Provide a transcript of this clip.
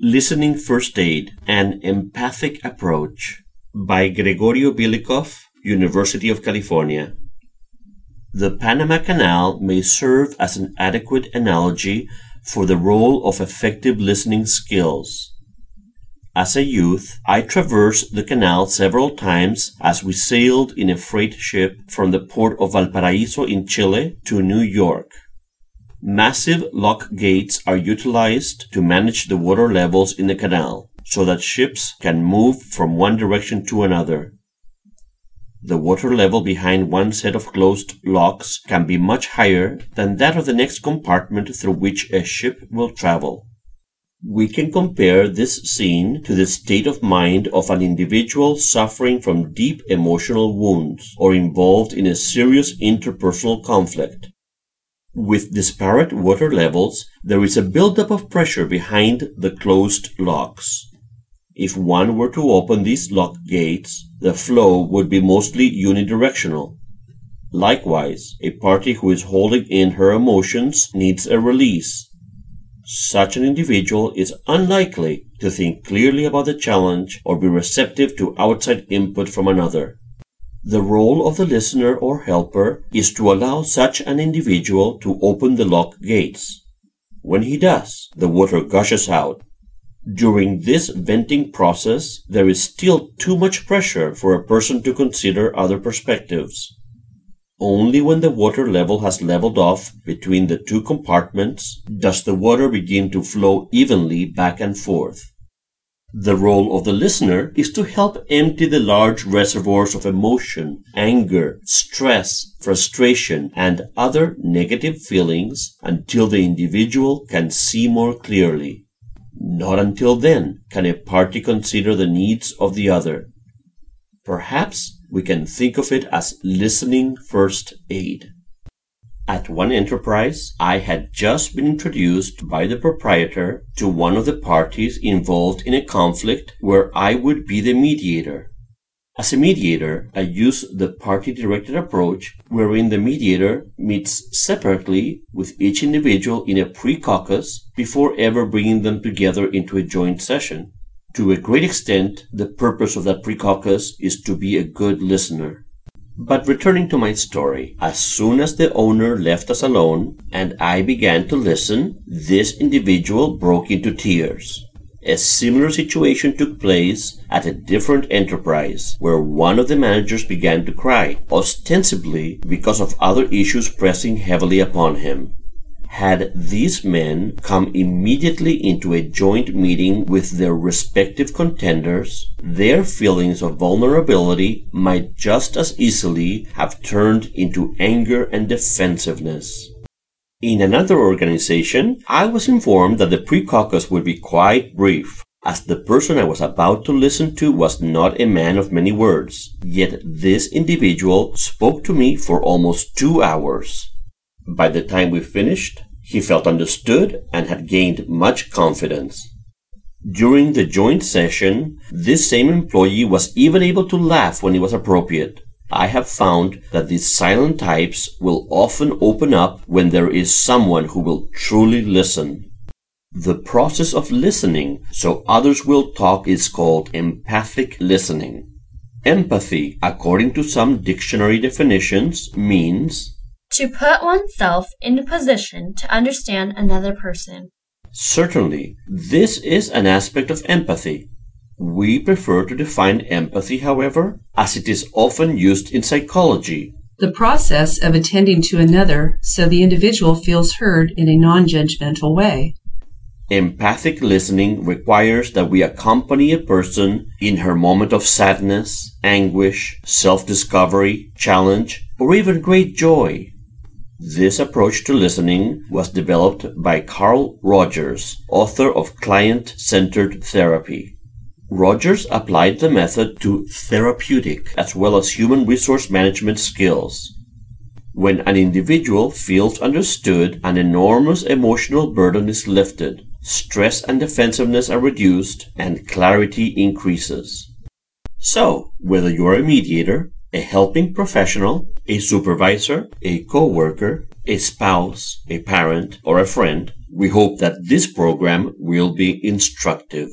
Listening First Aid An Empathic Approach by Gregorio Billikopf, University of California. The Panama Canal may serve as an adequate analogy for the role of effective listening skills. As a youth, I traversed the canal several times as we sailed in a freight ship from the port of Valparaiso in Chile to New York. Massive lock gates are utilized to manage the water levels in the canal so that ships can move from one direction to another. The water level behind one set of closed locks can be much higher than that of the next compartment through which a ship will travel. We can compare this scene to the state of mind of an individual suffering from deep emotional wounds or involved in a serious interpersonal conflict. With disparate water levels, there is a buildup of pressure behind the closed locks. If one were to open these lock gates, the flow would be mostly unidirectional. Likewise, a party who is holding in her emotions needs a release such an individual is unlikely to think clearly about the challenge or be receptive to outside input from another. The role of the listener or helper is to allow such an individual to open the lock gates. When he does, the water gushes out. During this venting process, there is still too much pressure for a person to consider other perspectives. Only when the water level has leveled off between the two compartments does the water begin to flow evenly back and forth. The role of the listener is to help empty the large reservoirs of emotion, anger, stress, frustration, and other negative feelings until the individual can see more clearly. Not until then can a party consider the needs of the other. Perhaps we can think of it as listening first aid. At one enterprise, I had just been introduced by the proprietor to one of the parties involved in a conflict where I would be the mediator. As a mediator, I use the party directed approach wherein the mediator meets separately with each individual in a pre caucus before ever bringing them together into a joint session. To a great extent, the purpose of that pre-caucus is to be a good listener. But returning to my story, as soon as the owner left us alone and I began to listen, this individual broke into tears. A similar situation took place at a different enterprise where one of the managers began to cry, ostensibly because of other issues pressing heavily upon him. Had these men come immediately into a joint meeting with their respective contenders, their feelings of vulnerability might just as easily have turned into anger and defensiveness. In another organization, I was informed that the pre-caucus would be quite brief, as the person I was about to listen to was not a man of many words. Yet this individual spoke to me for almost two hours. By the time we finished, he felt understood and had gained much confidence. During the joint session, this same employee was even able to laugh when it was appropriate. I have found that these silent types will often open up when there is someone who will truly listen. The process of listening so others will talk is called empathic listening. Empathy, according to some dictionary definitions, means to put oneself in a position to understand another person. Certainly, this is an aspect of empathy. We prefer to define empathy, however, as it is often used in psychology. The process of attending to another so the individual feels heard in a non judgmental way. Empathic listening requires that we accompany a person in her moment of sadness, anguish, self discovery, challenge, or even great joy. This approach to listening was developed by Carl Rogers, author of Client Centered Therapy. Rogers applied the method to therapeutic as well as human resource management skills. When an individual feels understood, an enormous emotional burden is lifted, stress and defensiveness are reduced, and clarity increases. So, whether you are a mediator, a helping professional, a supervisor, a coworker, a spouse, a parent, or a friend, We hope that this program will be instructive.